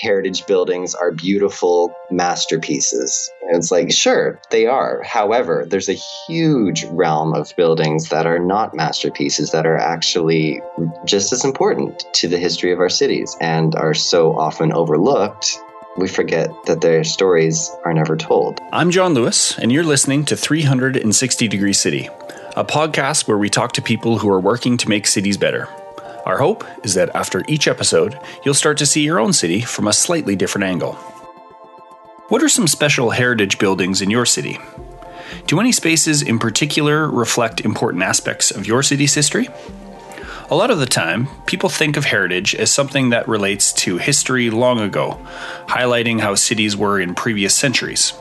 heritage buildings are beautiful masterpieces. And it's like, sure, they are. However, there's a huge realm of buildings that are not masterpieces that are actually just as important to the history of our cities and are so often overlooked we forget that their stories are never told. I'm John Lewis, and you're listening to 360 Degree City, a podcast where we talk to people who are working to make cities better. Our hope is that after each episode, you'll start to see your own city from a slightly different angle. What are some special heritage buildings in your city? Do any spaces in particular reflect important aspects of your city's history? A lot of the time, people think of heritage as something that relates to history long ago, highlighting how cities were in previous centuries.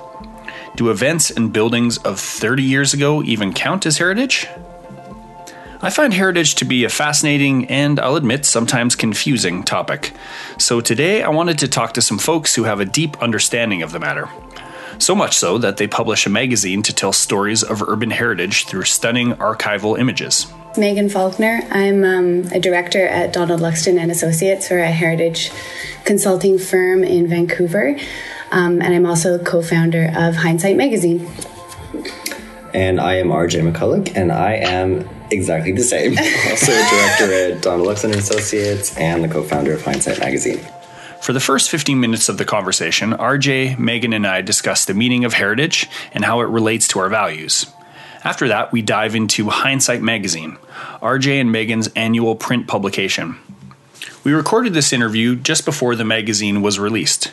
Do events and buildings of 30 years ago even count as heritage? I find heritage to be a fascinating and, I'll admit, sometimes confusing topic. So today I wanted to talk to some folks who have a deep understanding of the matter. So much so that they publish a magazine to tell stories of urban heritage through stunning archival images. Megan Faulkner. I'm um, a director at Donald Luxton and Associates, or a heritage consulting firm in Vancouver. Um, and I'm also co-founder of Hindsight Magazine. And I am RJ McCulloch, and I am exactly the same. also a director at Donald Luxton Associates and the co-founder of Hindsight Magazine. For the first 15 minutes of the conversation, RJ, Megan, and I discuss the meaning of heritage and how it relates to our values. After that, we dive into Hindsight Magazine, RJ and Megan's annual print publication. We recorded this interview just before the magazine was released.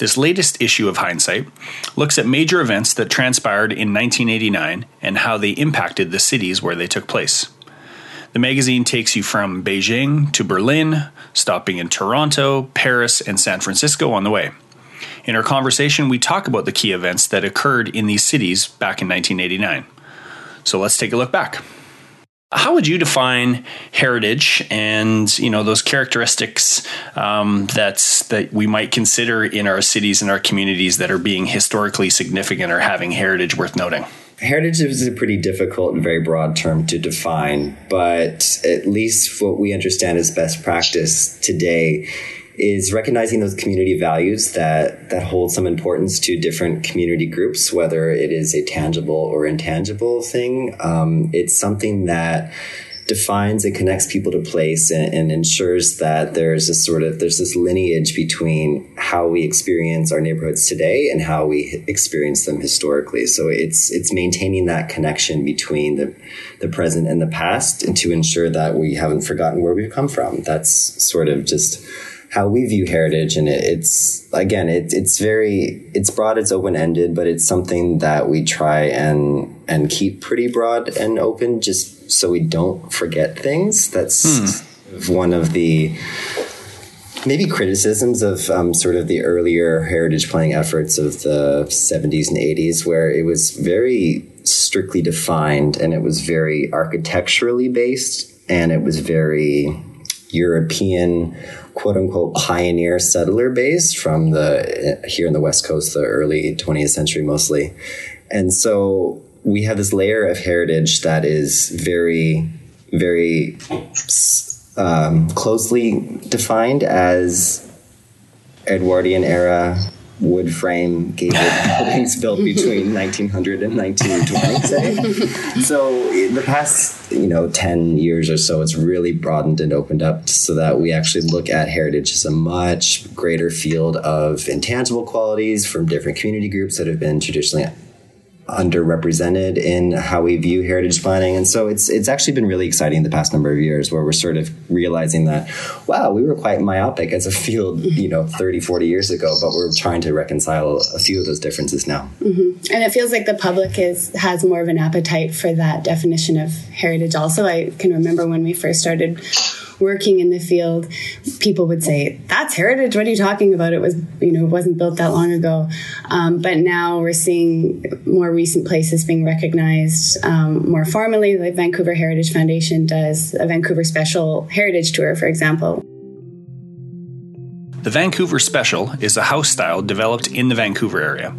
This latest issue of Hindsight looks at major events that transpired in 1989 and how they impacted the cities where they took place. The magazine takes you from Beijing to Berlin, stopping in Toronto, Paris, and San Francisco on the way. In our conversation, we talk about the key events that occurred in these cities back in 1989. So let's take a look back. How would you define heritage and you know those characteristics um, that's that we might consider in our cities and our communities that are being historically significant or having heritage worth noting? Heritage is a pretty difficult and very broad term to define, but at least what we understand as best practice today is recognizing those community values that that hold some importance to different community groups, whether it is a tangible or intangible thing. Um, it's something that defines and connects people to place and, and, ensures that there's a sort of there's this lineage between how we experience our neighborhoods today and how we experience them historically so it's it's maintaining that connection between the the present and the past and to ensure that we haven't forgotten where we've come from that's sort of just how we view heritage and it, it's again it, it's very it's broad it's open-ended but it's something that we try and and keep pretty broad and open just so we don't forget things that's hmm. one of the maybe criticisms of um, sort of the earlier heritage planning efforts of the 70s and 80s where it was very strictly defined and it was very architecturally based and it was very European quote unquote pioneer settler base from the here in the West Coast, the early 20th century mostly. And so we have this layer of heritage that is very, very um, closely defined as Edwardian era wood frame gated buildings built between 1900 and 1920 say so in the past you know 10 years or so it's really broadened and opened up so that we actually look at heritage as a much greater field of intangible qualities from different community groups that have been traditionally underrepresented in how we view heritage planning. And so it's it's actually been really exciting the past number of years where we're sort of realizing that, wow, we were quite myopic as a field, you know, 30, 40 years ago, but we're trying to reconcile a few of those differences now. Mm-hmm. And it feels like the public is has more of an appetite for that definition of heritage also. I can remember when we first started working in the field, people would say, "That's heritage. What are you talking about? It was, you know, it wasn't built that long ago." Um, but now we're seeing more recent places being recognized um, more formally. Like Vancouver Heritage Foundation does a Vancouver Special Heritage Tour, for example. The Vancouver Special is a house style developed in the Vancouver area.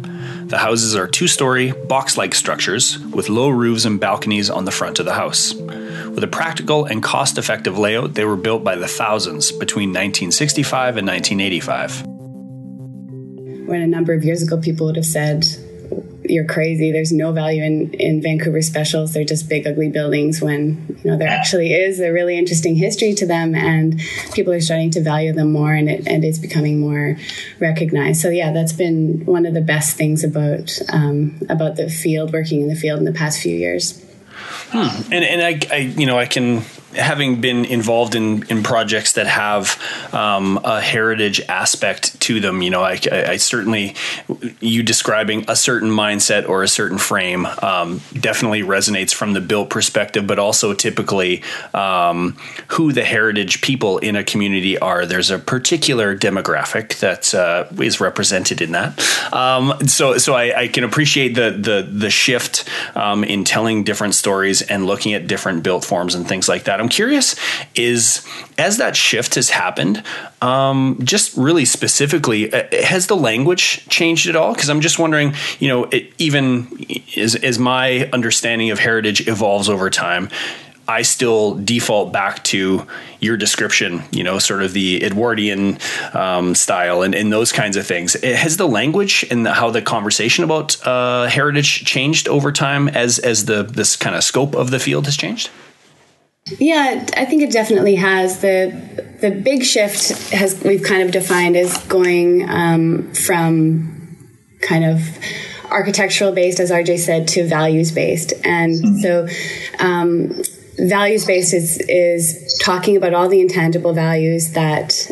The houses are two story, box like structures with low roofs and balconies on the front of the house. With a practical and cost effective layout, they were built by the thousands between 1965 and 1985. when a number of years ago people would have said you're crazy. There's no value in, in Vancouver specials. They're just big, ugly buildings when, you know, there actually is a really interesting history to them and people are starting to value them more and it, and it's becoming more recognized. So yeah, that's been one of the best things about, um, about the field, working in the field in the past few years. Hmm. And, and I, I, you know, I can having been involved in, in projects that have um, a heritage aspect to them, you know, I, I, certainly, you describing a certain mindset or a certain frame um, definitely resonates from the built perspective, but also typically um, who the heritage people in a community are. There's a particular demographic that uh, is represented in that. Um, so, so I, I, can appreciate the the the shift um, in telling different stories and looking at different built forms and things like that. I'm curious is as that shift has happened, um, just really specifically, uh, has the language changed at all? Because I'm just wondering, you know, it, even as, as my understanding of heritage evolves over time, I still default back to your description, you know, sort of the Edwardian um, style and, and, those kinds of things. Has the language and the, how the conversation about uh, heritage changed over time as as the this kind of scope of the field has changed? Yeah, I think it definitely has. the The big shift has we've kind of defined as going um, from kind of architectural based, as RJ said, to values based, and mm-hmm. so. Um, values based is is talking about all the intangible values that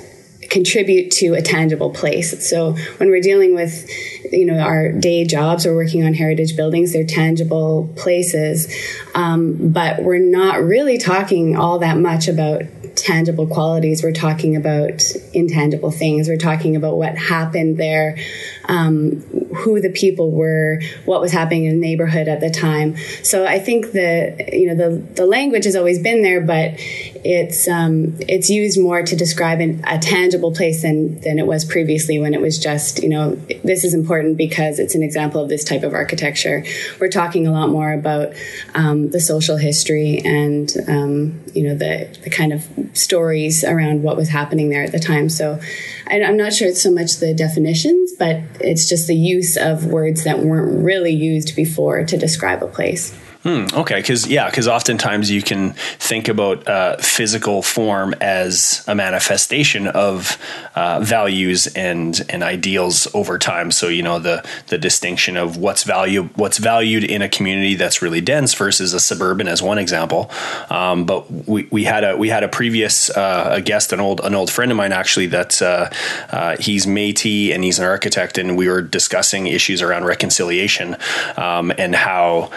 contribute to a tangible place. So when we're dealing with, you know, our day jobs or working on heritage buildings, they're tangible places, um, but we're not really talking all that much about tangible qualities. We're talking about intangible things. We're talking about what happened there, um, who the people were, what was happening in the neighborhood at the time. So I think the you know the the language has always been there, but it's um, it's used more to describe an, a tangible place than than it was previously when it was just you know this is important because it's an example of this type of architecture. We're talking a lot more about um, the social history and um, you know the the kind of stories around what was happening there at the time. So I'm not sure it's so much the definitions, but it's just the use of words that weren't really used before to describe a place. Hmm, okay, because yeah, because oftentimes you can think about uh, physical form as a manifestation of uh, values and and ideals over time. So you know the the distinction of what's value what's valued in a community that's really dense versus a suburban, as one example. Um, but we, we had a we had a previous uh, a guest, an old an old friend of mine actually that uh, uh, he's Métis and he's an architect, and we were discussing issues around reconciliation um, and how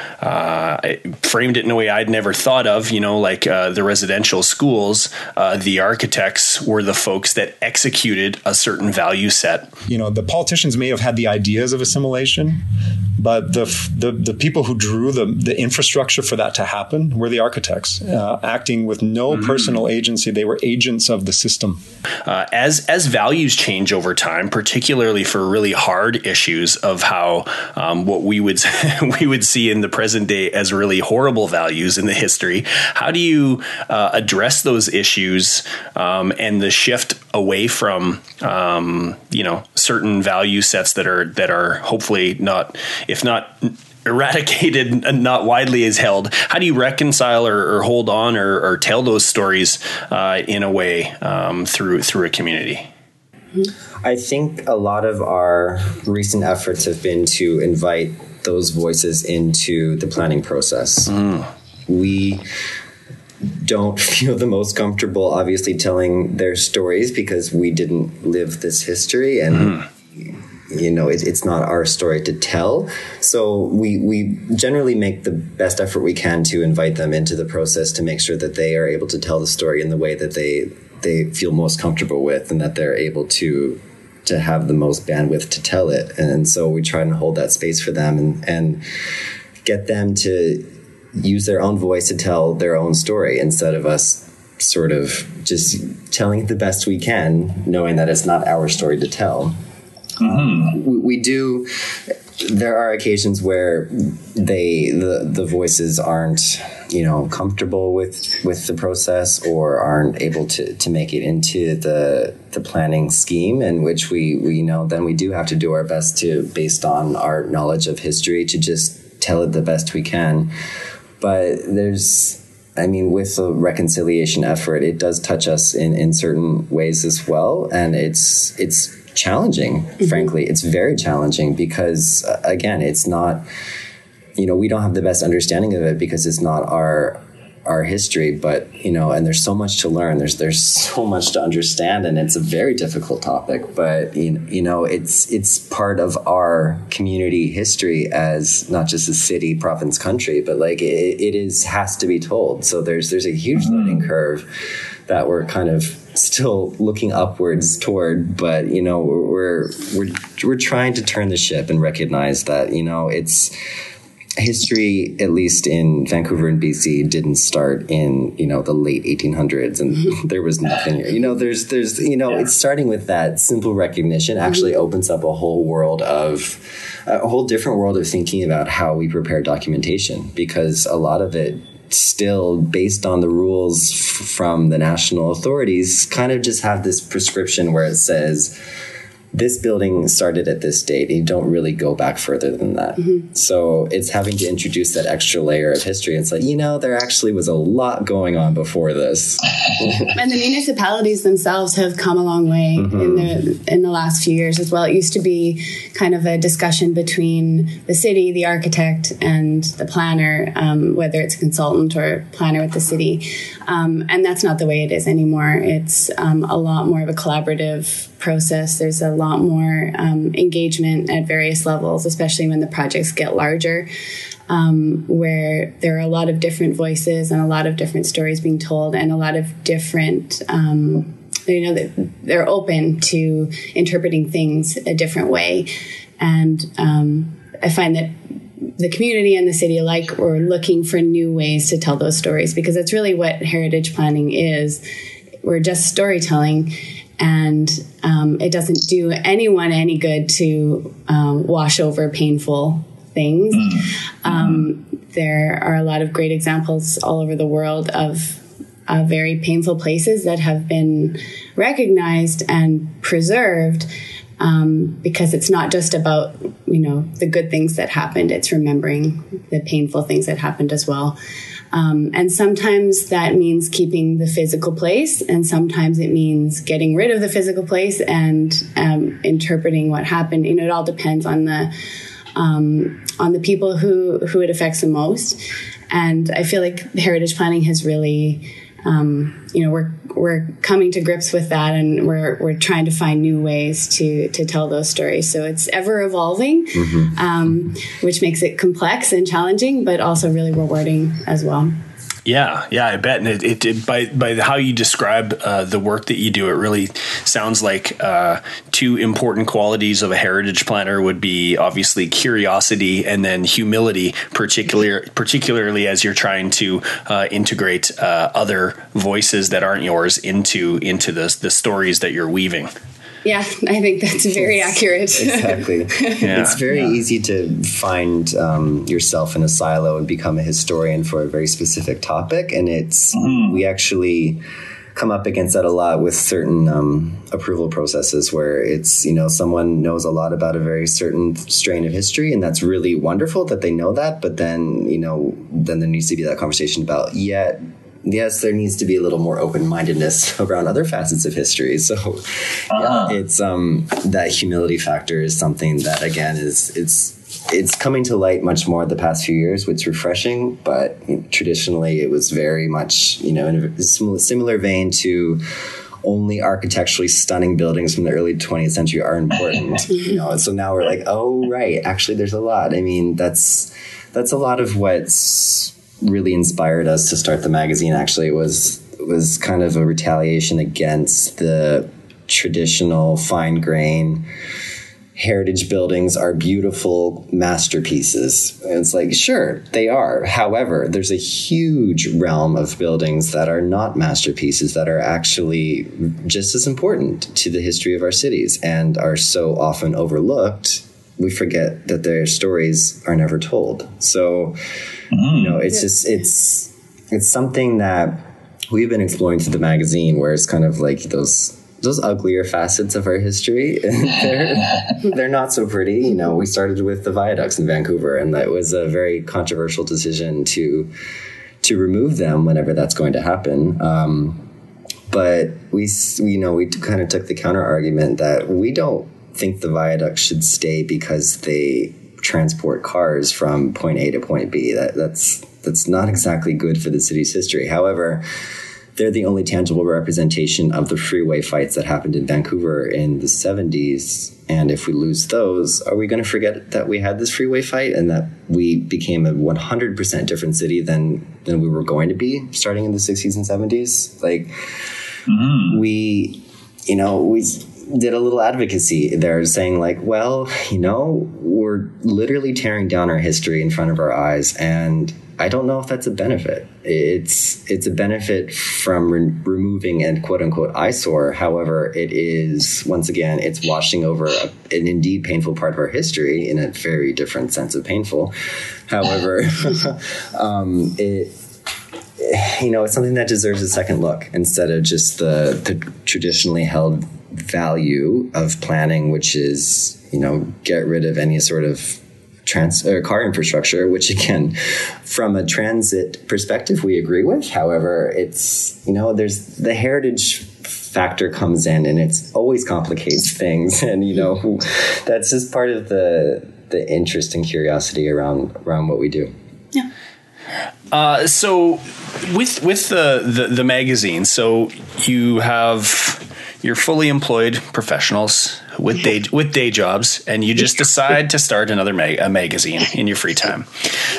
uh, framed it in a way I'd never thought of. You know, like uh, the residential schools, uh, the architects were the folks that executed a certain value set. You know, the politicians may have had the ideas of assimilation, but the the, the people who drew the the infrastructure for that to happen were the architects, uh, acting with no mm-hmm. personal agency. They were agents of the system. Uh, as as values change over time, particularly for really hard issues of how um, what we would we would see in the present day really horrible values in the history. How do you uh, address those issues um, and the shift away from um, you know certain value sets that are that are hopefully not, if not eradicated and not widely as held. How do you reconcile or, or hold on or, or, tell those stories uh, in a way um, through through a community? I think a lot of our recent efforts have been to invite those voices into the planning process. Mm. We don't feel the most comfortable, obviously, telling their stories because we didn't live this history and. Mm. You know, it, it's not our story to tell. So we, we generally make the best effort we can to invite them into the process to make sure that they are able to tell the story in the way that they they feel most comfortable with and that they're able to to have the most bandwidth to tell it. And so we try and hold that space for them and, and get them to use their own voice to tell their own story instead of us sort of just telling it the best we can, knowing that it's not our story to tell. Mm-hmm. We, we, do there are occasions where they the the voices aren't you know comfortable with with the process or aren't able to to make it into the the planning scheme in which we we know then we do have to do our best to based on our knowledge of history to just tell it the best we can. But there's I mean, with the reconciliation effort, it does touch us in, in certain ways as well, and it's it's challenging. Mm-hmm. Frankly, it's very challenging because uh, again, it's not. You know, we don't have the best understanding of it because it's not our our history, but you know, and there's so much to learn. There's there's so much to understand, and it's a very difficult topic. But you know, it's it's part of our community history as not just a city, province, country, but like it, it is has to be told. So there's there's a huge mm-hmm. learning curve that we're kind of still looking upwards toward. But you know, we're we're we're trying to turn the ship and recognize that you know it's history, at least in Vancouver and BC, didn't start in you know the late 1800s, and there was nothing. You know, there's there's you know, yeah. it's starting with that simple recognition actually mm-hmm. opens up a whole world of a whole different world of thinking about how we prepare documentation because a lot of it still based on the rules f- from the national authorities kind of just have this prescription where it says this building started at this date. You don't really go back further than that. Mm-hmm. So it's having to introduce that extra layer of history. It's like, you know, there actually was a lot going on before this. and the municipalities themselves have come a long way mm-hmm. in the in the last few years as well. It used to be kind of a discussion between the city, the architect, and the planner, um, whether it's a consultant or planner with the city. Um, and that's not the way it is anymore. It's um, a lot more of a collaborative process. There's a lot more um, engagement at various levels, especially when the projects get larger, um, where there are a lot of different voices and a lot of different stories being told, and a lot of different. Um, you know, they're open to interpreting things a different way, and um, I find that the community and the city alike were looking for new ways to tell those stories because that's really what heritage planning is. We're just storytelling, and um, it doesn't do anyone any good to um, wash over painful things. Mm-hmm. Um, there are a lot of great examples all over the world of uh, very painful places that have been recognized and preserved um, because it's not just about you know the good things that happened; it's remembering the painful things that happened as well. Um, and sometimes that means keeping the physical place, and sometimes it means getting rid of the physical place and um, interpreting what happened. You know, it all depends on the um, on the people who who it affects the most. And I feel like heritage planning has really um, you know we're we're coming to grips with that and we're we're trying to find new ways to to tell those stories so it's ever evolving mm-hmm. um, which makes it complex and challenging but also really rewarding as well yeah, yeah, I bet. And it, it, it by by how you describe uh, the work that you do, it really sounds like uh, two important qualities of a heritage planner would be obviously curiosity and then humility, particular particularly as you're trying to uh, integrate uh, other voices that aren't yours into into the the stories that you're weaving. Yeah, I think that's very accurate. exactly. yeah. It's very yeah. easy to find um, yourself in a silo and become a historian for a very specific topic. And it's, mm-hmm. we actually come up against that a lot with certain um, approval processes where it's, you know, someone knows a lot about a very certain strain of history. And that's really wonderful that they know that. But then, you know, then there needs to be that conversation about, yet. Yeah, yes, there needs to be a little more open mindedness around other facets of history. So, uh-huh. yeah, it's um, that humility factor is something that again is it's it's coming to light much more the past few years, which is refreshing. But traditionally, it was very much you know in a similar vein to only architecturally stunning buildings from the early 20th century are important. you know, so now we're like, oh right, actually, there's a lot. I mean, that's that's a lot of what's really inspired us to start the magazine actually was was kind of a retaliation against the traditional fine grain heritage buildings are beautiful masterpieces. And it's like, sure, they are. However, there's a huge realm of buildings that are not masterpieces that are actually just as important to the history of our cities and are so often overlooked we forget that their stories are never told. So, mm. you know, it's just it's it's something that we've been exploring through the magazine, where it's kind of like those those uglier facets of our history. they're, they're not so pretty. You know, we started with the viaducts in Vancouver, and that was a very controversial decision to to remove them whenever that's going to happen. Um, but we, you know, we kind of took the counter argument that we don't think the viaducts should stay because they transport cars from point A to point B. That that's that's not exactly good for the city's history. However, they're the only tangible representation of the freeway fights that happened in Vancouver in the 70s. And if we lose those, are we going to forget that we had this freeway fight and that we became a 100% different city than than we were going to be starting in the 60s and 70s? Like mm-hmm. we you know, we did a little advocacy there saying like well you know we're literally tearing down our history in front of our eyes and i don't know if that's a benefit. It's it's a benefit from re- removing an quote unquote eyesore. However it is once again it's washing over a, an indeed painful part of our history in a very different sense of painful. However um, it you know, it's something that deserves a second look instead of just the the traditionally held value of planning, which is you know get rid of any sort of trans or car infrastructure, which again, from a transit perspective, we agree with. However, it's you know there's the heritage factor comes in, and it's always complicates things, and you know that's just part of the the interest and curiosity around around what we do. Yeah. Uh, so with with the, the the magazine, so you have you're fully employed professionals with day with day jobs, and you just decide to start another mag- a magazine in your free time.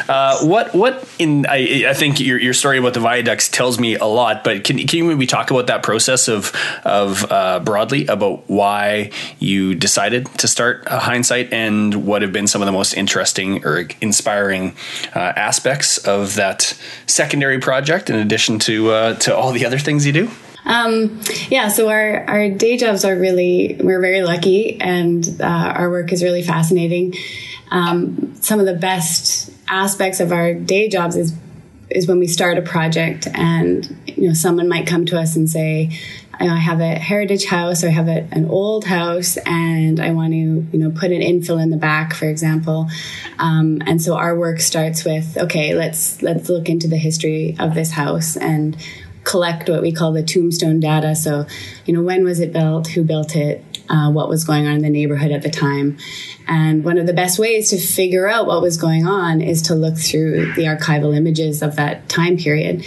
Uh, what what in I, I think your, your story about the viaducts tells me a lot, but can can you maybe talk about that process of of uh, broadly about why you decided to start hindsight and what have been some of the most interesting or inspiring uh, aspects of that secondary project in addition to uh, to all the other things you do? Um, yeah, so our, our day jobs are really, we're very lucky and uh, our work is really fascinating. Um, some of the best aspects of our day jobs is is when we start a project and you know someone might come to us and say I have a heritage house or I have a, an old house and I want to, you know, put an infill in the back, for example. Um, and so our work starts with, okay, let's, let's look into the history of this house and collect what we call the tombstone data. So, you know, when was it built? Who built it? Uh, what was going on in the neighborhood at the time. And one of the best ways to figure out what was going on is to look through the archival images of that time period.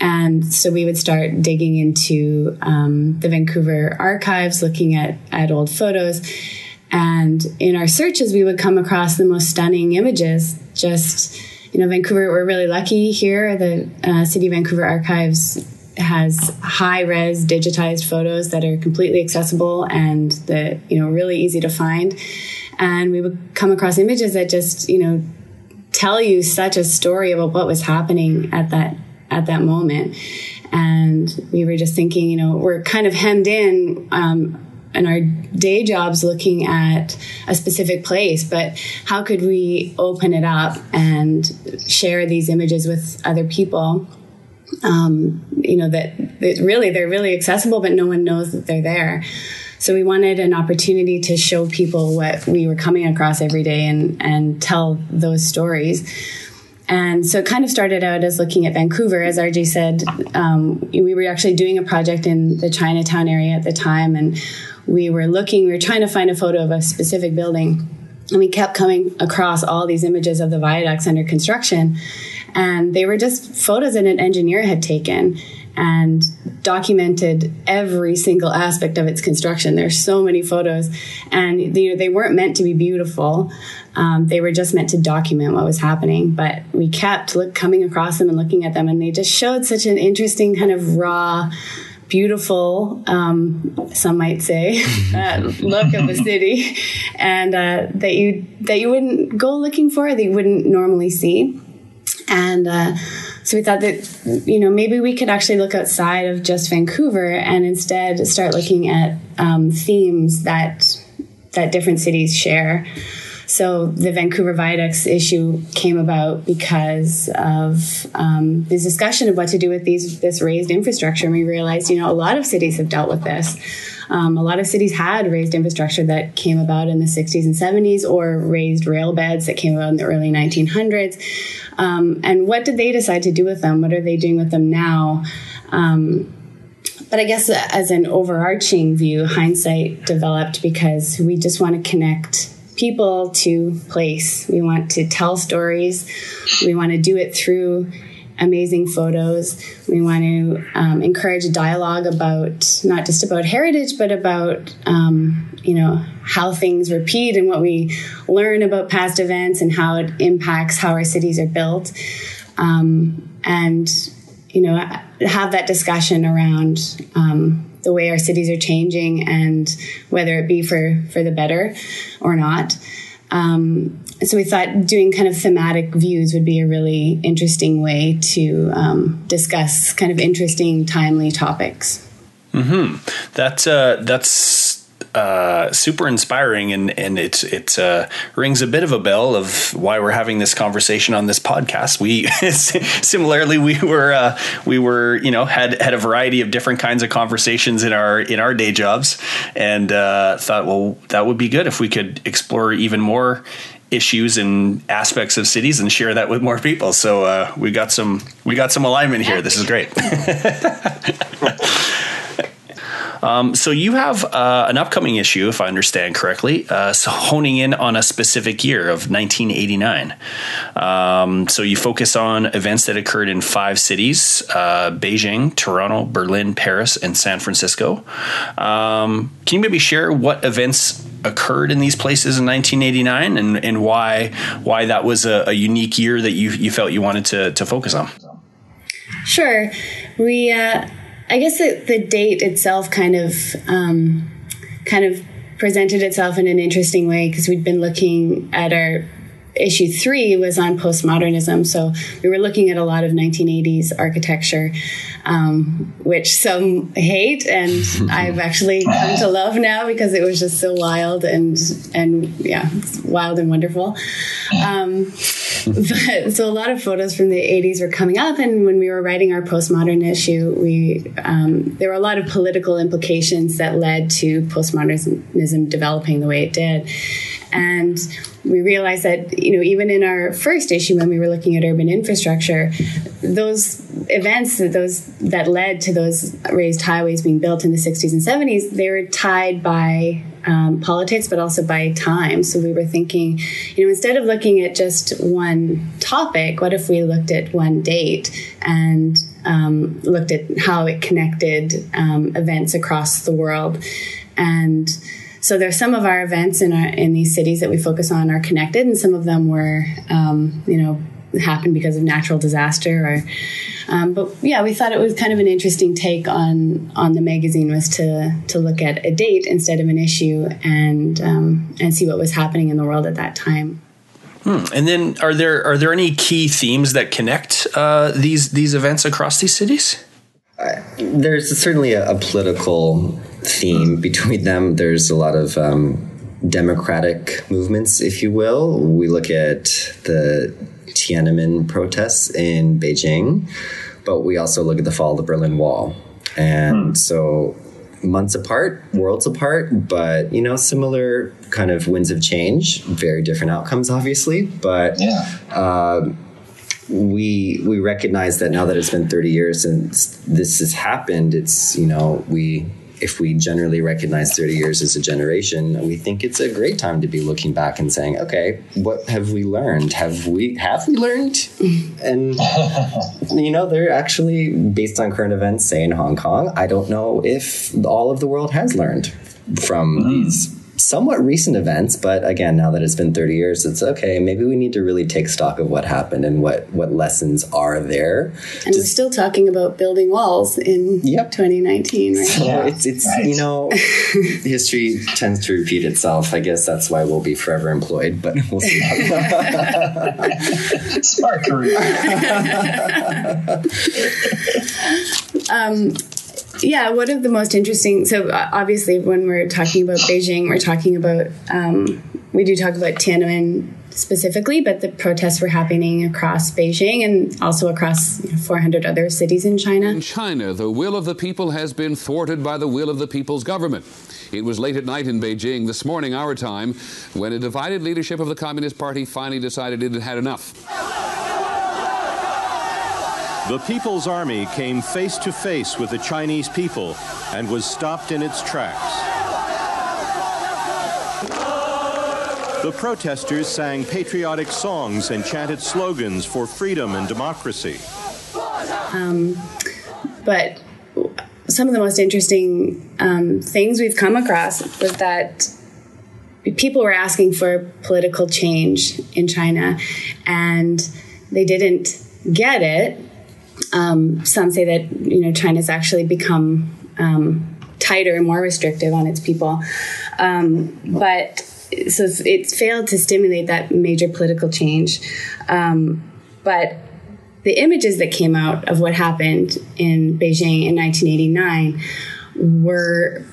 And so we would start digging into um, the Vancouver archives, looking at, at old photos. And in our searches, we would come across the most stunning images. Just, you know, Vancouver, we're really lucky here. The uh, City of Vancouver Archives has high res digitized photos that are completely accessible and that you know really easy to find. And we would come across images that just you know tell you such a story about what was happening at that at that moment. And we were just thinking you know we're kind of hemmed in um, in our day jobs looking at a specific place, but how could we open it up and share these images with other people um, you know that, really they're really accessible, but no one knows that they're there. So we wanted an opportunity to show people what we were coming across every day and and tell those stories. And so it kind of started out as looking at Vancouver, as RJ said. Um, we were actually doing a project in the Chinatown area at the time, and we were looking. We were trying to find a photo of a specific building, and we kept coming across all these images of the viaducts under construction and they were just photos that an engineer had taken and documented every single aspect of its construction. There's so many photos, and you know, they weren't meant to be beautiful. Um, they were just meant to document what was happening. But we kept look, coming across them and looking at them, and they just showed such an interesting kind of raw beautiful, um, some might say, uh, look of the city, and uh, that you that you wouldn't go looking for, that you wouldn't normally see. And uh, so we thought that, you know, maybe we could actually look outside of just Vancouver and instead start looking at um, themes that that different cities share. So the Vancouver Viaducts issue came about because of um, this discussion of what to do with these this raised infrastructure. And we realized, you know, a lot of cities have dealt with this. Um, a lot of cities had raised infrastructure that came about in the 60s and 70s or raised rail beds that came about in the early 1900s. Um, and what did they decide to do with them? What are they doing with them now? Um, but I guess as an overarching view, hindsight developed because we just want to connect people to place. We want to tell stories. We want to do it through amazing photos. We want to um, encourage a dialogue about not just about heritage, but about um, you know how things repeat and what we learn about past events and how it impacts how our cities are built. Um, and you know have that discussion around um, the way our cities are changing and whether it be for for the better or not. Um, so we thought doing kind of thematic views would be a really interesting way to um, discuss kind of interesting, timely topics. Hmm. That's uh, that's uh, super inspiring, and and it it uh, rings a bit of a bell of why we're having this conversation on this podcast. We similarly we were uh, we were you know had had a variety of different kinds of conversations in our in our day jobs, and uh, thought well that would be good if we could explore even more issues and aspects of cities and share that with more people. So uh, we got some we got some alignment here. This is great. Um, so you have uh, an upcoming issue, if I understand correctly, uh, so honing in on a specific year of 1989. Um, so you focus on events that occurred in five cities: uh, Beijing, Toronto, Berlin, Paris, and San Francisco. Um, can you maybe share what events occurred in these places in 1989 and, and why why that was a, a unique year that you, you felt you wanted to, to focus on? Sure. We uh, I guess the, the date itself kind of um, kind of presented itself in an interesting way because we'd been looking at our issue three was on postmodernism. So we were looking at a lot of 1980s architecture, um, which some hate, and I've actually come to love now because it was just so wild and and yeah, wild and wonderful. Um, but so a lot of photos from the 80s were coming up, and when we were writing our postmodern issue, we um, there were a lot of political implications that led to postmodernism developing the way it did, and we realized that you know even in our first issue when we were looking at urban infrastructure those events that those that led to those raised highways being built in the 60s and 70s they were tied by um, politics but also by time. So we were thinking you know instead of looking at just one topic what if we looked at one date and um, looked at how it connected um, events across the world? And so there's some of our events in our in these cities that we focus on are connected, and some of them were, um, you know, happened because of natural disaster or. Um, but yeah, we thought it was kind of an interesting take on on the magazine was to to look at a date instead of an issue and um, and see what was happening in the world at that time. Hmm. And then, are there are there any key themes that connect uh, these these events across these cities? There's certainly a, a political theme between them. There's a lot of um, democratic movements, if you will. We look at the Tiananmen protests in Beijing, but we also look at the fall of the Berlin Wall. And hmm. so months apart, worlds apart, but you know, similar kind of winds of change, very different outcomes, obviously. But yeah. Uh, we we recognize that now that it's been 30 years since this has happened, it's you know we if we generally recognize 30 years as a generation, we think it's a great time to be looking back and saying, okay, what have we learned? Have we have we learned? And you know, they're actually based on current events, say in Hong Kong. I don't know if all of the world has learned from mm. these somewhat recent events, but again, now that it's been 30 years, it's okay. Maybe we need to really take stock of what happened and what, what lessons are there. And Just, we're still talking about building walls in yep. 2019, right? So yeah. it's, it's right. you know, history tends to repeat itself. I guess that's why we'll be forever employed, but we'll see. Smart career. um, yeah, one of the most interesting. So uh, obviously, when we're talking about Beijing, we're talking about um, we do talk about Tiananmen specifically, but the protests were happening across Beijing and also across you know, 400 other cities in China. In China, the will of the people has been thwarted by the will of the people's government. It was late at night in Beijing this morning, our time, when a divided leadership of the Communist Party finally decided it had had enough. The People's Army came face to face with the Chinese people and was stopped in its tracks. The protesters sang patriotic songs and chanted slogans for freedom and democracy. Um, but some of the most interesting um, things we've come across was that people were asking for political change in China and they didn't get it. Um, some say that you know China's actually become um, tighter and more restrictive on its people, um, but so it's failed to stimulate that major political change. Um, but the images that came out of what happened in Beijing in 1989 were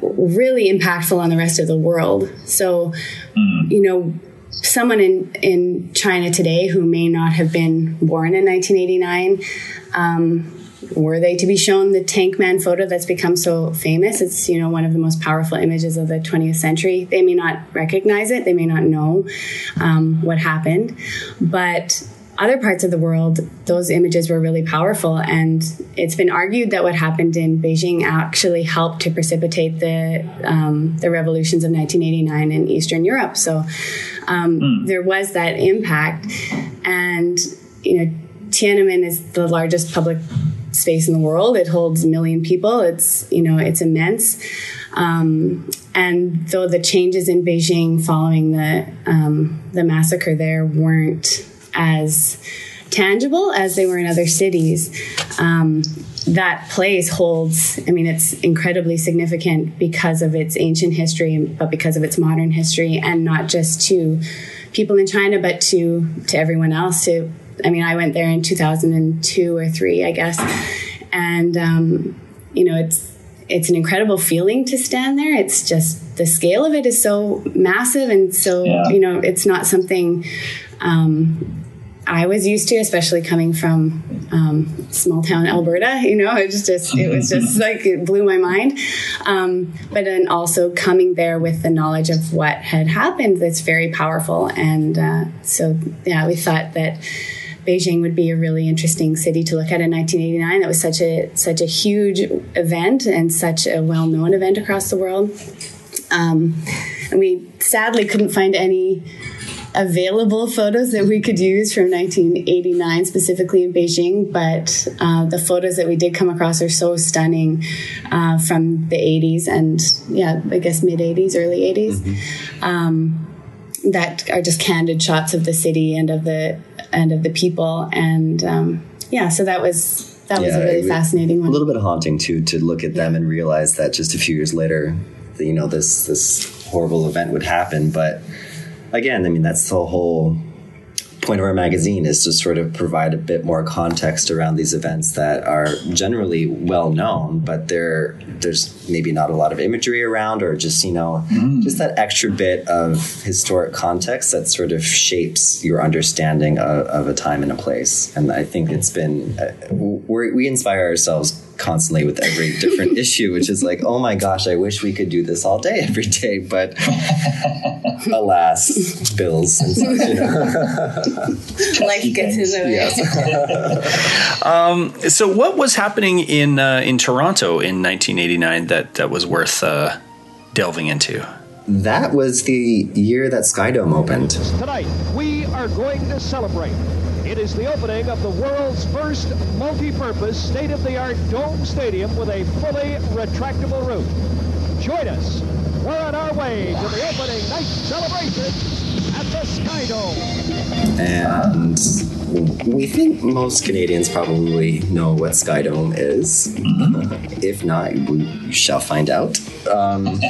really impactful on the rest of the world. So, mm. you know, someone in, in China today who may not have been born in 1989 um, were they to be shown the tank man photo that's become so famous it's you know one of the most powerful images of the 20th century. They may not recognize it. They may not know um, what happened. But other parts of the world, those images were really powerful. And it's been argued that what happened in Beijing actually helped to precipitate the, um, the revolutions of 1989 in Eastern Europe. So um, mm. there was that impact. And, you know, Tiananmen is the largest public space in the world. It holds a million people. It's you know it's immense. Um, and though the changes in Beijing following the um, the massacre there weren't as tangible as they were in other cities, um, that place holds. I mean, it's incredibly significant because of its ancient history, but because of its modern history, and not just to people in China, but to to everyone else, to I mean, I went there in 2002 or three, I guess, and um, you know, it's it's an incredible feeling to stand there. It's just the scale of it is so massive, and so yeah. you know, it's not something. Um, I was used to, especially coming from um, small town Alberta. You know, it just, just it was just like it blew my mind. Um, but then also coming there with the knowledge of what had happened, that's very powerful. And uh, so, yeah, we thought that Beijing would be a really interesting city to look at in 1989. That was such a such a huge event and such a well known event across the world. Um, and we sadly couldn't find any available photos that we could use from 1989, specifically in Beijing. But uh, the photos that we did come across are so stunning uh, from the 80s and, yeah, I guess mid 80s, early 80s. Mm-hmm. Um, that are just candid shots of the city and of the and of the people and um, yeah so that was that was a really fascinating one a little bit haunting too to look at them and realize that just a few years later you know this this horrible event would happen but again i mean that's the whole point of our magazine is to sort of provide a bit more context around these events that are generally well known, but there there's maybe not a lot of imagery around, or just you know mm. just that extra bit of historic context that sort of shapes your understanding of, of a time and a place. And I think it's been uh, we inspire ourselves constantly with every different issue, which is like, oh my gosh, I wish we could do this all day, every day, but alas, bills and such. You know. Life gets in the way. Yes. um, so, what was happening in uh, in Toronto in 1989 that that was worth uh, delving into? That was the year that Skydome opened. Tonight, we are going to celebrate it is the opening of the world's first multi-purpose, state-of-the-art dome stadium with a fully retractable roof. Join us. We're on our way to the opening night celebration And we think most Canadians probably know what Sky Dome is. Mm-hmm. if not, we shall find out. Um,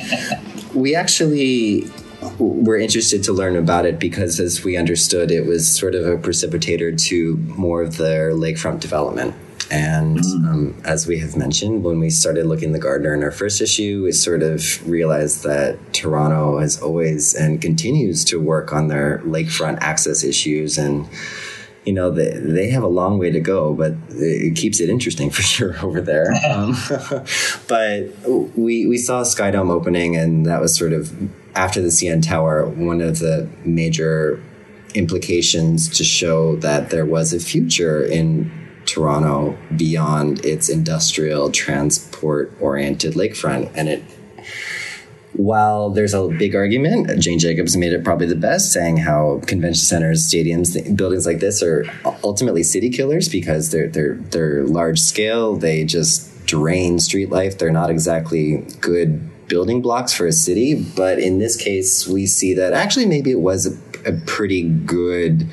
we actually were interested to learn about it because, as we understood, it was sort of a precipitator to more of their lakefront development. And mm-hmm. um, as we have mentioned, when we started looking the Gardiner in our first issue, we sort of realized that Toronto has always and continues to work on their lakefront access issues and you know they, they have a long way to go but it keeps it interesting for sure over there um, but we we saw skydome opening and that was sort of after the cn tower one of the major implications to show that there was a future in Toronto beyond its industrial transport oriented lakefront. And it, while there's a big argument, Jane Jacobs made it probably the best, saying how convention centers, stadiums, buildings like this are ultimately city killers because they're they're they're large scale. They just drain street life. They're not exactly good building blocks for a city. But in this case, we see that actually maybe it was a a pretty good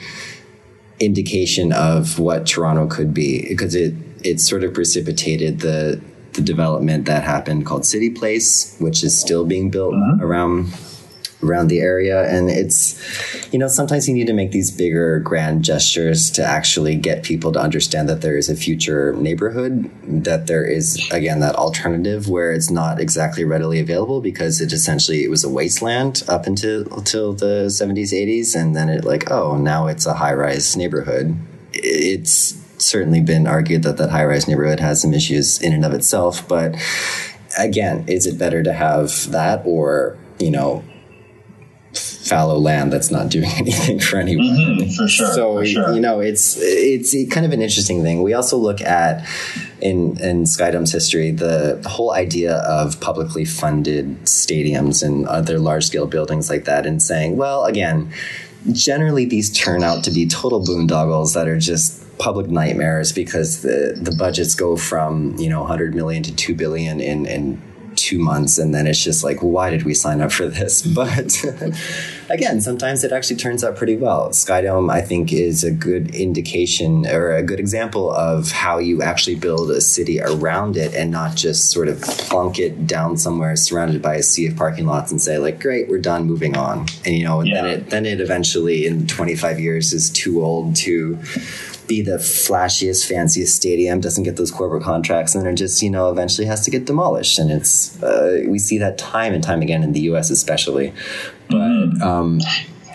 indication of what Toronto could be because it it sort of precipitated the the development that happened called City Place, which is still being built uh-huh. around around the area. And it's, you know, sometimes you need to make these bigger, grand gestures to actually get people to understand that there is a future neighborhood, that there is, again, that alternative where it's not exactly readily available because it essentially it was a wasteland up until, until the 70s, 80s. And then it like, oh, now it's a high rise neighborhood. It's certainly been argued that that high rise neighborhood has some issues in and of itself. But again, is it better to have that or, you know, fallow land that's not doing anything for anyone. Mm-hmm, for sure. So for sure. you know, it's it's kind of an interesting thing. We also look at in in Skydome's history the, the whole idea of publicly funded stadiums and other large scale buildings like that, and saying, well, again, generally these turn out to be total boondoggles that are just public nightmares because the the budgets go from you know 100 million to 2 billion in in two months and then it's just like why did we sign up for this? But again sometimes it actually turns out pretty well. Skydome i think is a good indication or a good example of how you actually build a city around it and not just sort of plunk it down somewhere surrounded by a sea of parking lots and say like great we're done moving on. And you know yeah. then it then it eventually in 25 years is too old to be the flashiest, fanciest stadium, doesn't get those corporate contracts, and then it just, you know, eventually has to get demolished. And it's, uh, we see that time and time again in the US, especially. But mm-hmm. um,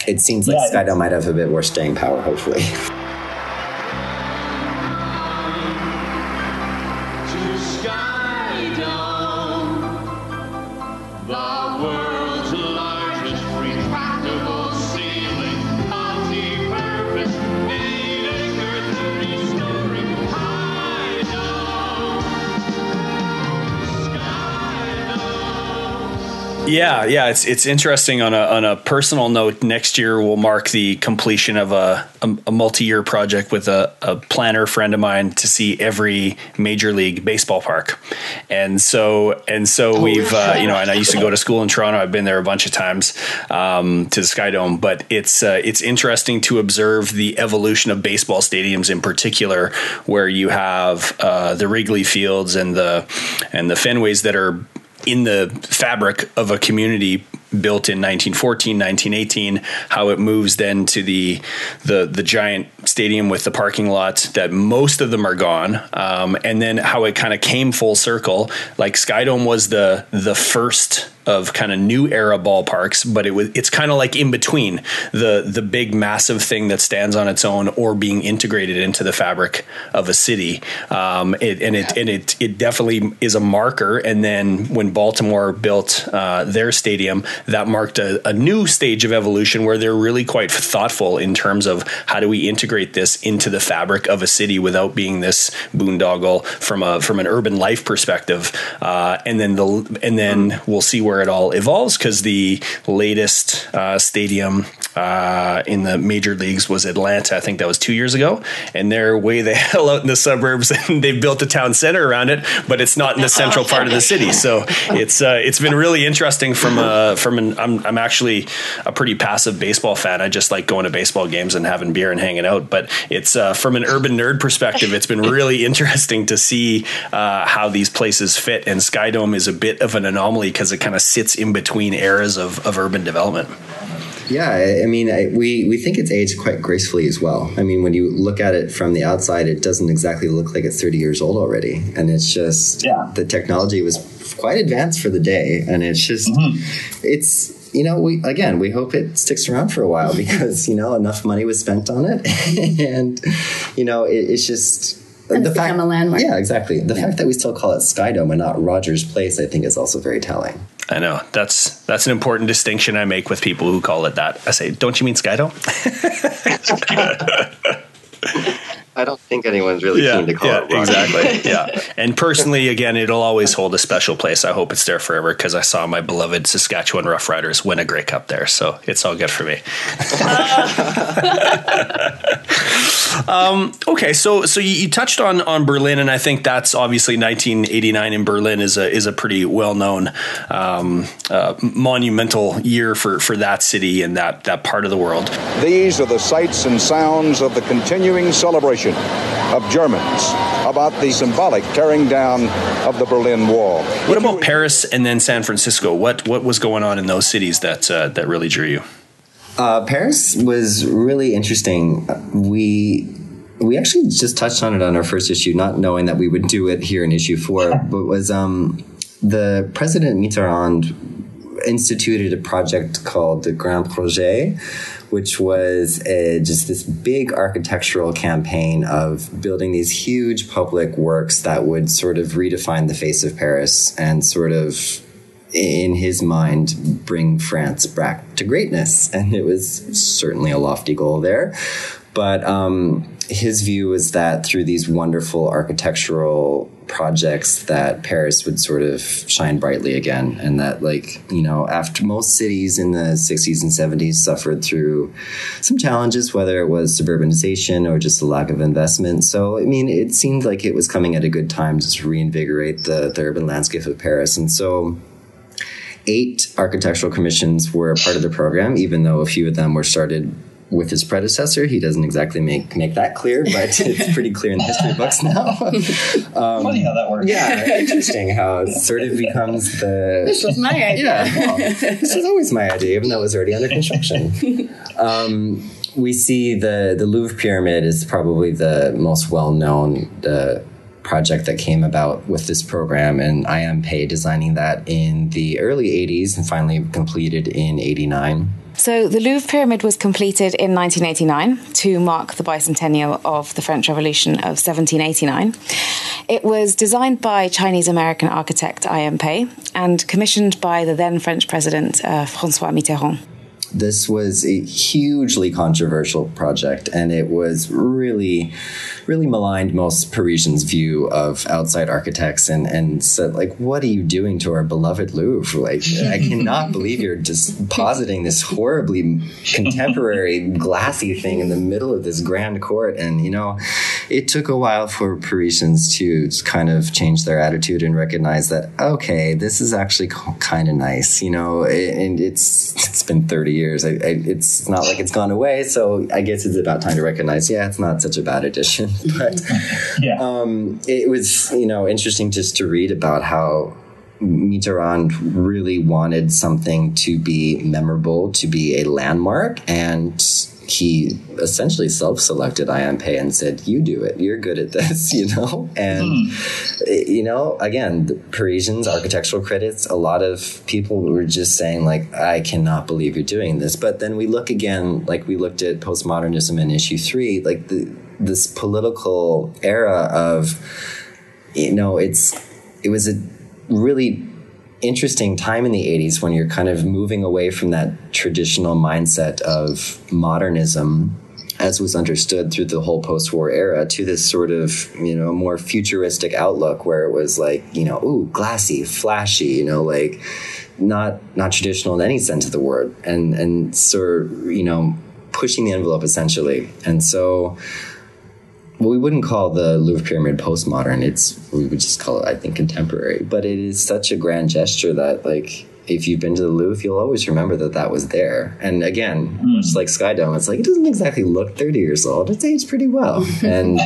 it seems like yeah, Skydome might have a bit more staying power, hopefully. Yeah, yeah, it's it's interesting. On a on a personal note, next year will mark the completion of a a, a multi year project with a, a planner friend of mine to see every major league baseball park, and so and so oh, we've uh, you know, and I used to go to school in Toronto. I've been there a bunch of times um, to the Skydome, but it's uh, it's interesting to observe the evolution of baseball stadiums in particular, where you have uh, the Wrigley Fields and the and the Fenways that are in the fabric of a community built in 1914 1918 how it moves then to the the the giant stadium with the parking lots that most of them are gone um, and then how it kind of came full circle. Like skydome was the the first of kind of new era ballparks, but it was it's kind of like in between the the big massive thing that stands on its own or being integrated into the fabric of a city. Um, it, and it and it it definitely is a marker. And then when Baltimore built uh, their stadium, that marked a, a new stage of evolution where they're really quite thoughtful in terms of how do we integrate this into the fabric of a city without being this boondoggle from a from an urban life perspective. Uh, and then the and then we'll see where where it all evolves because the latest uh, stadium uh, in the major leagues was Atlanta. I think that was two years ago, and they're way the hell out in the suburbs, and they've built a town center around it, but it's not in the central part of the city. So it's uh, it's been really interesting from a from an I'm I'm actually a pretty passive baseball fan. I just like going to baseball games and having beer and hanging out. But it's uh, from an urban nerd perspective, it's been really interesting to see uh, how these places fit. And Skydome is a bit of an anomaly because it kind of sits in between eras of, of urban development. Yeah, I, I mean, I, we we think it's aged quite gracefully as well. I mean, when you look at it from the outside, it doesn't exactly look like it's 30 years old already, and it's just Yeah. the technology was quite advanced for the day, and it's just mm-hmm. it's. You know, we again, we hope it sticks around for a while because you know enough money was spent on it, and you know it, it's just And it's become a landmark. Yeah, exactly. The fact that we still call it Skydome and not Rogers Place, I think, is also very telling. I know that's that's an important distinction I make with people who call it that. I say, don't you mean Skydome? I don't think anyone's really keen to call yeah, it Rogers. exactly. yeah, and personally, again, it'll always hold a special place. I hope it's there forever because I saw my beloved Saskatchewan Roughriders win a Grey Cup there, so it's all good for me. um, okay, so so you, you touched on on Berlin, and I think that's obviously 1989 in Berlin is a is a pretty well known um, uh, monumental year for for that city and that that part of the world. These are the sights and sounds of the continuing celebration of Germans about the symbolic tearing down of the Berlin Wall. What about Paris and then San Francisco? What what was going on in those cities that uh, that really drew you? Uh, Paris was really interesting. We we actually just touched on it on our first issue, not knowing that we would do it here in issue four. but was um, the President Mitterrand instituted a project called the Grand Projet, which was a, just this big architectural campaign of building these huge public works that would sort of redefine the face of Paris and sort of in his mind, bring France back to greatness. And it was certainly a lofty goal there. But um, his view was that through these wonderful architectural projects that Paris would sort of shine brightly again and that like you know after most cities in the 60s and 70s suffered through some challenges whether it was suburbanization or just a lack of investment. So I mean it seemed like it was coming at a good time to reinvigorate the, the urban landscape of Paris. And so eight architectural commissions were a part of the program, even though a few of them were started with his predecessor. He doesn't exactly make make that clear, but it's pretty clear in the history books now. Funny how that works. yeah, interesting how it sort of becomes the. This was my idea. Yeah, well, this was always my idea, even though it was already under construction. Um, we see the the Louvre pyramid is probably the most well known the project that came about with this program, and I. M. Pei designing that in the early '80s and finally completed in '89. So the Louvre Pyramid was completed in 1989 to mark the bicentennial of the French Revolution of 1789. It was designed by Chinese American architect I. M. Pei and commissioned by the then French President uh, Francois Mitterrand. This was a hugely controversial project and it was really really maligned most parisians view of outside architects and and said like what are you doing to our beloved louvre? Like i cannot believe you're just positing this horribly contemporary glassy thing in the middle of this grand court. And you know it took a while for parisians to kind of change their attitude and recognize that okay this is actually kind of nice you know and it's it's been 30 years I, I, it's not like it's gone away so i guess it's about time to recognize yeah it's not such a bad addition but Yeah. um, it was you know interesting just to read about how Mitterrand really wanted something to be memorable, to be a landmark, and he essentially self-selected I. M. Pei and said, "You do it. You're good at this," you know. And hmm. eh, you know, again, the Parisians, architectural critics, a lot of people were just saying, like, "I cannot believe you're doing this." But then we look again, like we looked at postmodernism in issue three, like the this political era of, you know, it's it was a really interesting time in the 80s when you're kind of moving away from that traditional mindset of modernism as was understood through the whole post-war era to this sort of you know more futuristic outlook where it was like you know ooh glassy flashy you know like not not traditional in any sense of the word. And and sort you know pushing the envelope essentially. And so well, we wouldn't call the Louvre Pyramid postmodern. It's we would just call it, I think, contemporary. But it is such a grand gesture that, like, if you've been to the Louvre, you'll always remember that that was there. And again, just like Sky Dome, it's like it doesn't exactly look 30 years old. It's aged pretty well. And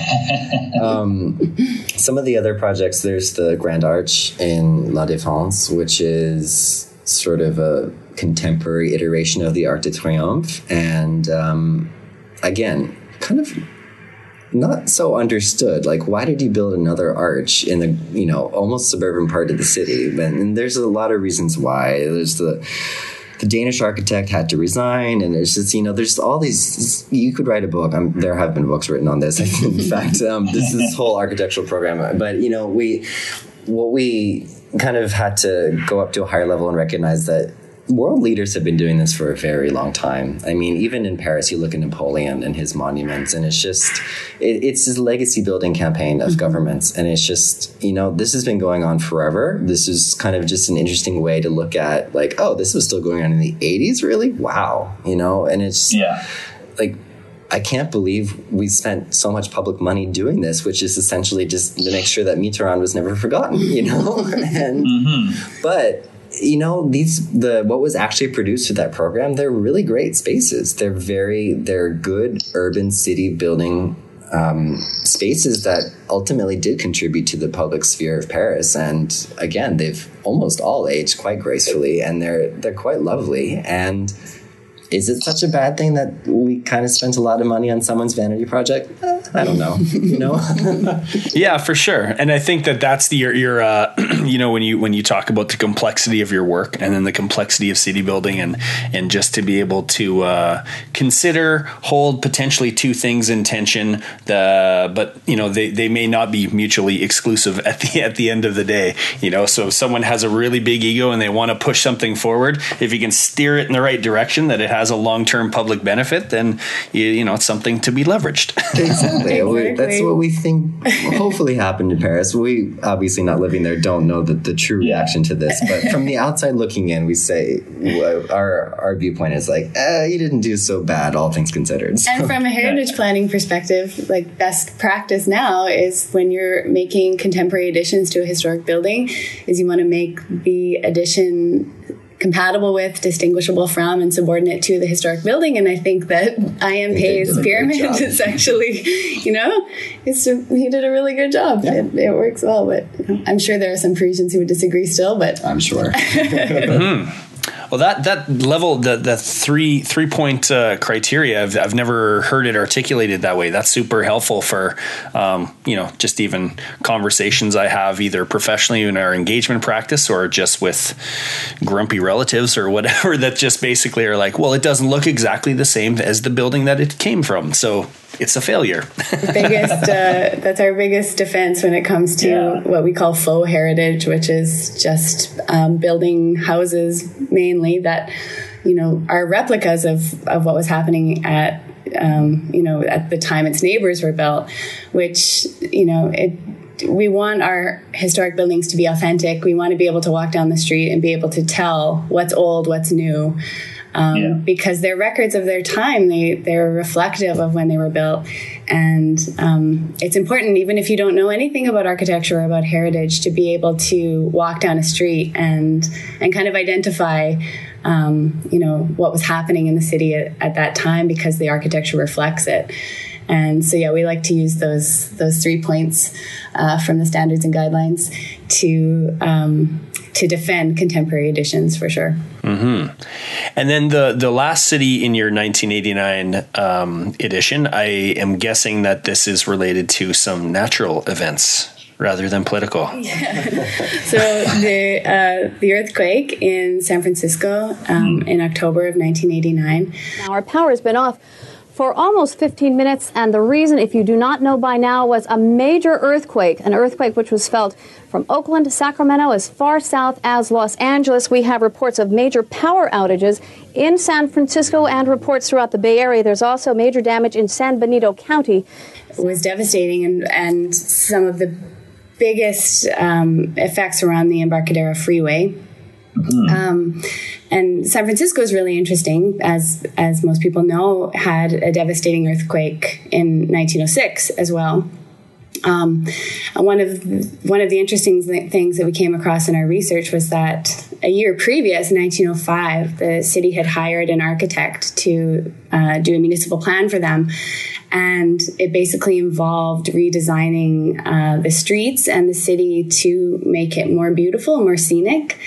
um, some of the other projects, there's the Grand Arch in La Défense, which is sort of a contemporary iteration of the Arc de Triomphe, and um, again, kind of not so understood. Like, why did you build another arch in the you know almost suburban part of the city? And, and there's a lot of reasons why. There's the the Danish architect had to resign, and there's just you know there's all these. You could write a book. I'm, there have been books written on this. In fact, um, this is this whole architectural program. But you know we what we kind of had to go up to a higher level and recognize that world leaders have been doing this for a very long time. I mean, even in Paris, you look at Napoleon and his monuments, and it's just, it, it's this legacy building campaign of mm-hmm. governments. And it's just, you know, this has been going on forever. This is kind of just an interesting way to look at, like, oh, this was still going on in the 80s, really? Wow. You know, and it's, yeah. like, I can't believe we spent so much public money doing this, which is essentially just to make sure that Mitterrand was never forgotten, you know? and, mm-hmm. but, you know these the what was actually produced for that program they're really great spaces they're very they're good urban city building um, spaces that ultimately did contribute to the public sphere of Paris. And again, they've almost all aged quite gracefully, and they're they're quite lovely. And is it such a bad thing that we kind of spent a lot of money on someone's vanity project? Uh, I don't know. you know? yeah, for sure. And I think that that's the your, your uh, you know when you when you talk about the complexity of your work and then the complexity of city building and and just to be able to uh, consider hold potentially two things in tension the but you know they, they may not be mutually exclusive at the at the end of the day you know so if someone has a really big ego and they want to push something forward if you can steer it in the right direction that it has a long-term public benefit then you, you know it's something to be leveraged exactly. exactly. that's what we think hopefully happened in paris we obviously not living there don't know the, the true reaction to this but from the outside looking in we say our our viewpoint is like eh, you didn't do so bad all things considered so. and from a heritage planning perspective like best practice now is when you're making contemporary additions to a historic building is you want to make the addition compatible with, distinguishable from, and subordinate to the historic building. And I think that I. M. Pei's pyramid is actually, you know, it's a, he did a really good job. Yeah. It, it, works well, but you know, I'm sure there are some Parisians who would disagree still. But I'm sure. mm-hmm. Well, that that level, the the three three point uh, criteria, I've, I've never heard it articulated that way. That's super helpful for, um, you know, just even conversations I have either professionally in our engagement practice or just with grumpy relatives or whatever that just basically are like, well, it doesn't look exactly the same as the building that it came from, so it's a failure. biggest uh, that's our biggest defense when it comes to yeah. what we call faux heritage, which is just um, building houses mainly that you know are replicas of of what was happening at um, you know at the time its neighbors were built, which you know it we want our historic buildings to be authentic. We want to be able to walk down the street and be able to tell what's old, what's new um, yeah. because they're records of their time. They they're reflective of when they were built, and um, it's important even if you don't know anything about architecture or about heritage to be able to walk down a street and and kind of identify. Um, you know what was happening in the city at, at that time because the architecture reflects it. And so, yeah, we like to use those those three points uh, from the standards and guidelines to um, to defend contemporary editions for sure. Mm-hmm. And then the the last city in your 1989 um, edition, I am guessing that this is related to some natural events rather than political. Yeah. so the uh, the earthquake in San Francisco um, mm. in October of 1989. Now our power has been off for almost 15 minutes. And the reason, if you do not know by now, was a major earthquake, an earthquake which was felt from Oakland to Sacramento as far south as Los Angeles. We have reports of major power outages in San Francisco and reports throughout the Bay Area. There's also major damage in San Benito County. It was devastating, and, and some of the biggest um, effects around the Embarcadero Freeway. Mm-hmm. Um, and San Francisco is really interesting, as as most people know, had a devastating earthquake in 1906 as well. Um, one of one of the interesting things that we came across in our research was that a year previous, 1905, the city had hired an architect to uh, do a municipal plan for them, and it basically involved redesigning uh, the streets and the city to make it more beautiful, more scenic.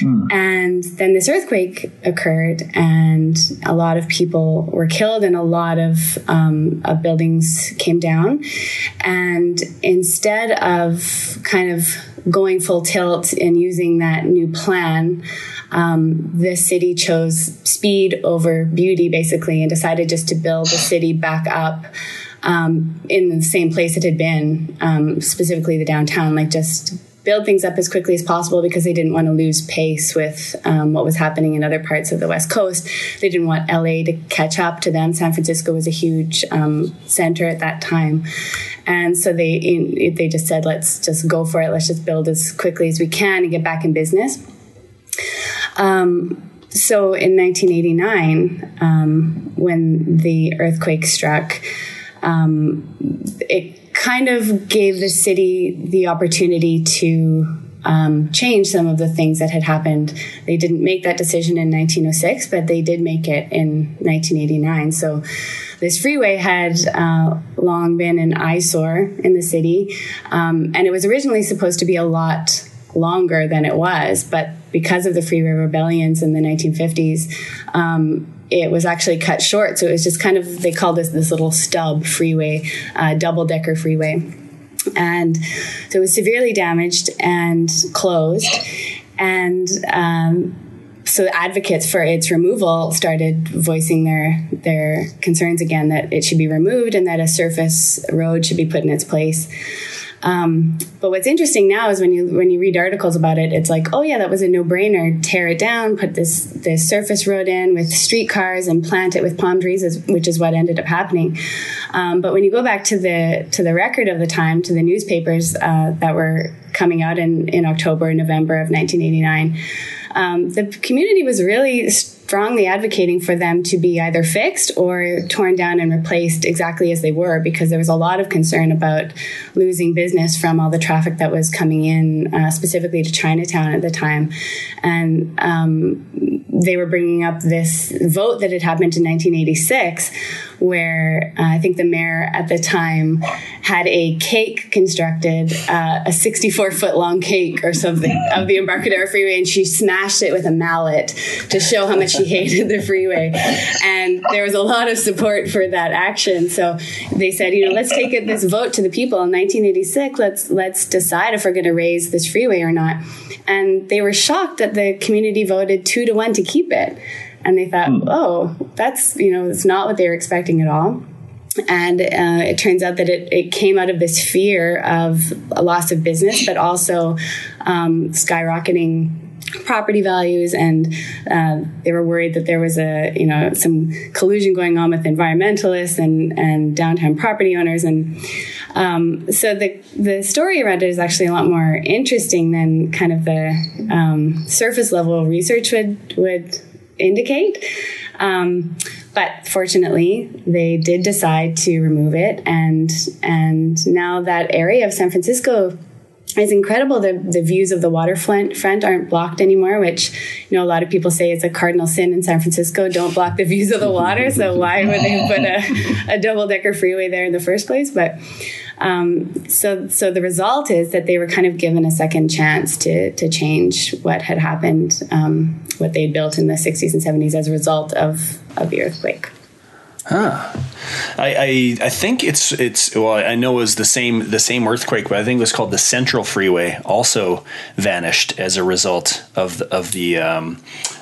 Hmm. And then this earthquake occurred, and a lot of people were killed, and a lot of, um, buildings came down. And instead of kind of going full tilt and using that new plan, um, the city chose speed over beauty, basically, and decided just to build the city back up um, in the same place it had been, um, specifically the downtown, like just build things up as quickly as possible because they didn't want to lose pace with um, what was happening in other parts of the West Coast. They didn't want LA to catch up to them. San Francisco was a huge um, center at that time. And so they in, they just said, let's just go for it. Let's just build as quickly as we can and get back in business. Um, so in 1989, um, when the earthquake struck, um, it kind of gave the city the opportunity to um, change some of the things that had happened. They didn't make that decision in 1906, but they did make it in 1989. So this freeway had uh, long been an eyesore in the city, um, and it was originally supposed to be a lot longer than it was, but because of the freeway rebellions in the 1950s, um, it was actually cut short. So it was just kind of, they called this this little stub freeway, uh, double decker freeway. And so it was severely damaged and closed. And um, so advocates for its removal started voicing their their concerns again that it should be removed and that a surface road should be put in its place. Um, but what's interesting now is when you when you read articles about it, it's like, oh yeah, that was a no brainer. Tear it down, put this this surface road in with streetcars, and plant it with palm trees, which is what ended up happening. Um, but when you go back to the to the record of the time, to the newspapers uh, that were coming out in in October, November of 1989 um, the community was really strongly advocating for them to be either fixed or torn down and replaced exactly as they were because there was a lot of concern about losing business from all the traffic that was coming in, uh, specifically to Chinatown at the time. And um, they were bringing up this vote that had happened in 1986 where uh, I think the mayor at the time had a cake constructed, uh, a 64 foot long cake or something of the Embarcadero Freeway, and she smashed it with a mallet to show how much she hated the freeway. And there was a lot of support for that action. So they said, you know, let's take it, this vote to the people in 1986. Let's let's decide if we're going to raze this freeway or not. And they were shocked that the community voted two to one to keep it and they thought, mm. oh, that's you know, it's not what they were expecting at all. And uh, it turns out that it, it came out of this fear of a loss of business, but also um, skyrocketing property values and uh, they were worried that there was a you know some collusion going on with environmentalists and and downtown property owners and um, so the the story around it is actually a lot more interesting than kind of the um, surface level research would would indicate. Um, but fortunately, they did decide to remove it, and and now that area of San Francisco is incredible. The the views of the waterfront front aren't blocked anymore, which you know a lot of people say is a cardinal sin in San Francisco. Don't block the views of the water. So why would they put a, a double decker freeway there in the first place? But um, so, so the result is that they were kind of given a second chance to to change what had happened, um, what they built in the 60s and 70s as a result of of the earthquake. Huh. I, I, I think it's it's well I know it was the same the same earthquake, but I think it was called the Central Freeway. Also vanished as a result of the, of the um,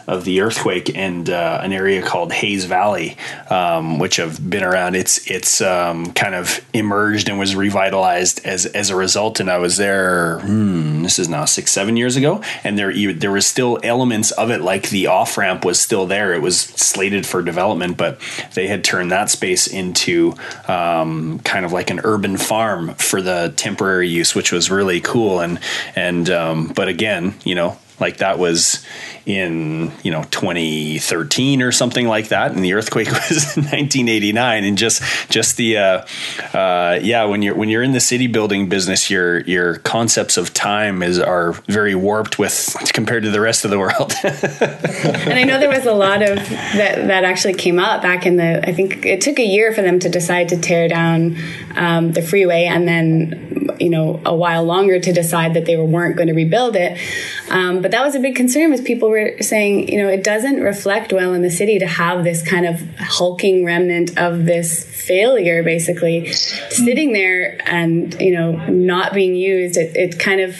of the earthquake and uh, an area called Hayes Valley, um, which have been around. It's it's um, kind of emerged and was revitalized as as a result. And I was there. Hmm, this is now six seven years ago, and there there was still elements of it, like the off ramp was still there. It was slated for development, but they had turn that space into um, kind of like an urban farm for the temporary use, which was really cool. And and um, but again, you know, like that was in you know 2013 or something like that, and the earthquake was in 1989. And just just the uh, uh, yeah, when you're when you're in the city building business, your your concepts of time is are very warped with compared to the rest of the world. and I know there was a lot of that that actually came up back in the. I think it took a year for them to decide to tear down um, the freeway, and then you know a while longer to decide that they weren't going to rebuild it. Um, but that was a big concern, was people were saying, you know, it doesn't reflect well in the city to have this kind of hulking remnant of this failure, basically, sitting there and you know not being used. It, it kind of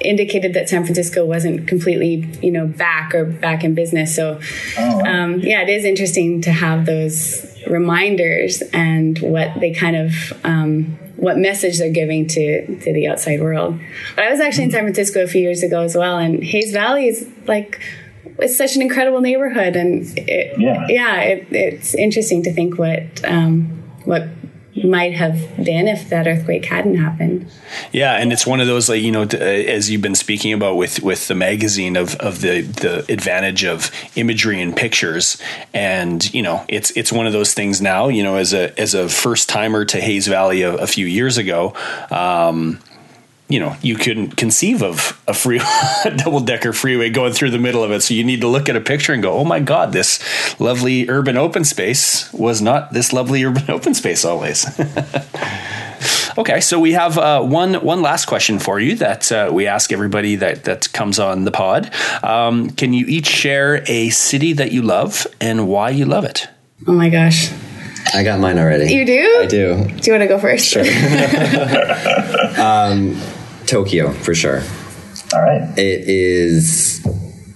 indicated that San Francisco wasn't completely, you know, back or back in business. So, oh, um, yeah, it is interesting to have those reminders and what they kind of um, what message they're giving to to the outside world. But I was actually in San Francisco a few years ago as well, and Hayes Valley is like it's such an incredible neighborhood, and it, yeah, yeah it, it's interesting to think what um, what might have been if that earthquake hadn't happened. Yeah, and it's one of those like you know, as you've been speaking about with with the magazine of of the the advantage of imagery and pictures, and you know, it's it's one of those things now. You know, as a as a first timer to Hayes Valley a, a few years ago. Um, you know you couldn't conceive of a free double decker freeway going through the middle of it so you need to look at a picture and go oh my god this lovely urban open space was not this lovely urban open space always okay so we have uh, one one last question for you that uh, we ask everybody that that comes on the pod um, can you each share a city that you love and why you love it oh my gosh I got mine already. You do? I do. Do you want to go first? Sure. um, Tokyo for sure. All right. It is.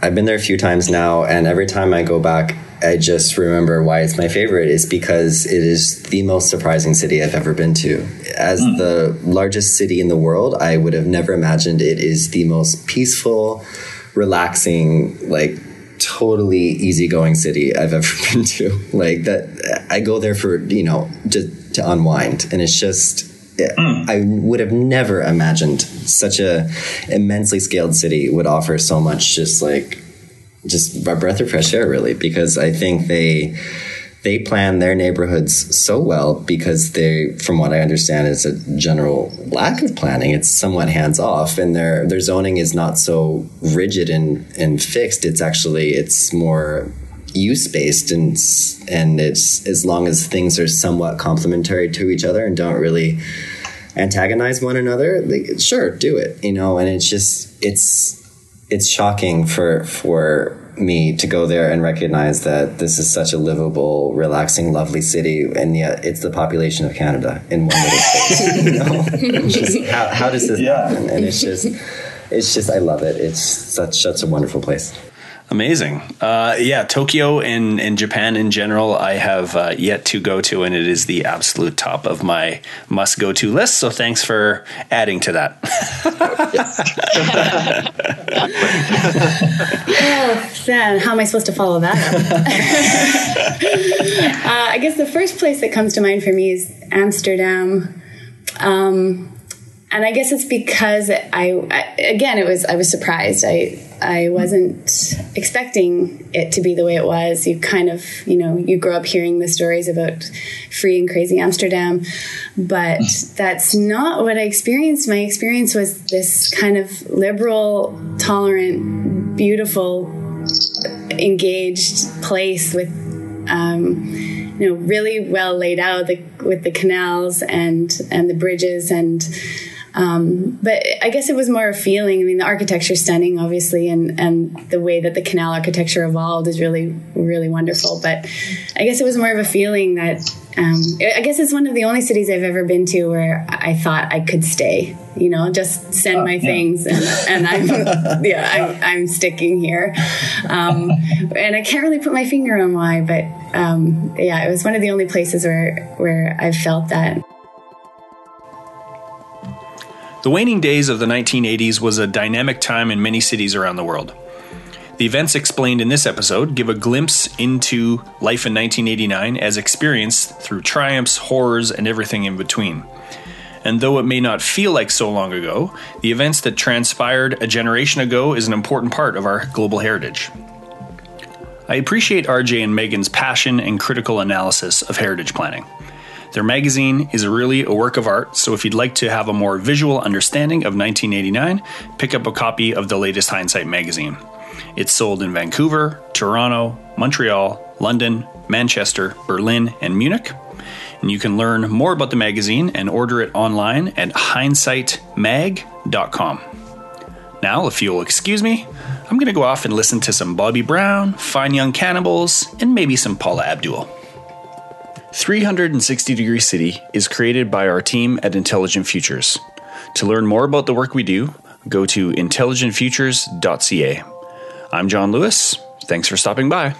I've been there a few times now, and every time I go back, I just remember why it's my favorite is because it is the most surprising city I've ever been to. As mm. the largest city in the world, I would have never imagined it is the most peaceful, relaxing, like totally easygoing city I've ever been to. Like that, I go there for you know just to unwind, and it's just Mm. I would have never imagined such a immensely scaled city would offer so much just like just a breath of fresh air really because I think they they plan their neighborhoods so well because they from what I understand is a general lack of planning. It's somewhat hands off and their their zoning is not so rigid and and fixed. It's actually it's more use based and and it's as long as things are somewhat complementary to each other and don't really antagonize one another like, sure do it you know and it's just it's it's shocking for for me to go there and recognize that this is such a livable, relaxing, lovely city, and yet it's the population of Canada in one little space. you know, just, how, how does this yeah. happen? And it's just, it's just, I love it. It's such such a wonderful place. Amazing. Uh, yeah, Tokyo and, and Japan in general, I have uh, yet to go to, and it is the absolute top of my must go to list. So thanks for adding to that. oh. How am I supposed to follow that uh, I guess the first place that comes to mind for me is Amsterdam. Um, and I guess it's because I, I, again it was I was surprised. I I wasn't expecting it to be the way it was. You kind of you know you grow up hearing the stories about free and crazy Amsterdam. But that's not what I experienced. My experience was this kind of liberal tolerant beautiful engaged place with um, you know really well laid out the, with the canals and and the bridges and um, but I guess it was more a feeling. I mean, the architecture is stunning, obviously, and, and the way that the canal architecture evolved is really, really wonderful. But I guess it was more of a feeling that um, I guess it's one of the only cities I've ever been to where I thought I could stay. You know, just send my uh, yeah. things, and, and I'm yeah, I'm, I'm, sticking here. Um, and I can't really put my finger on why, but um, yeah, it was one of the only places where where I felt that. The waning days of the 1980s was a dynamic time in many cities around the world. The events explained in this episode give a glimpse into life in 1989 as experienced through triumphs, horrors, and everything in between. And though it may not feel like so long ago, the events that transpired a generation ago is an important part of our global heritage. I appreciate RJ and Megan's passion and critical analysis of heritage planning. Their magazine is really a work of art, so if you'd like to have a more visual understanding of 1989, pick up a copy of the latest Hindsight magazine. It's sold in Vancouver, Toronto, Montreal, London, Manchester, Berlin, and Munich. And you can learn more about the magazine and order it online at hindsightmag.com. Now, if you'll excuse me, I'm going to go off and listen to some Bobby Brown, Fine Young Cannibals, and maybe some Paula Abdul. 360 Degree City is created by our team at Intelligent Futures. To learn more about the work we do, go to intelligentfutures.ca. I'm John Lewis. Thanks for stopping by.